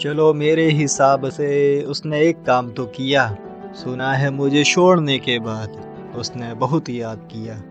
चलो मेरे हिसाब से उसने एक काम तो किया। सुना है मुझे छोड़ने के बाद उसने बहुत याद किया।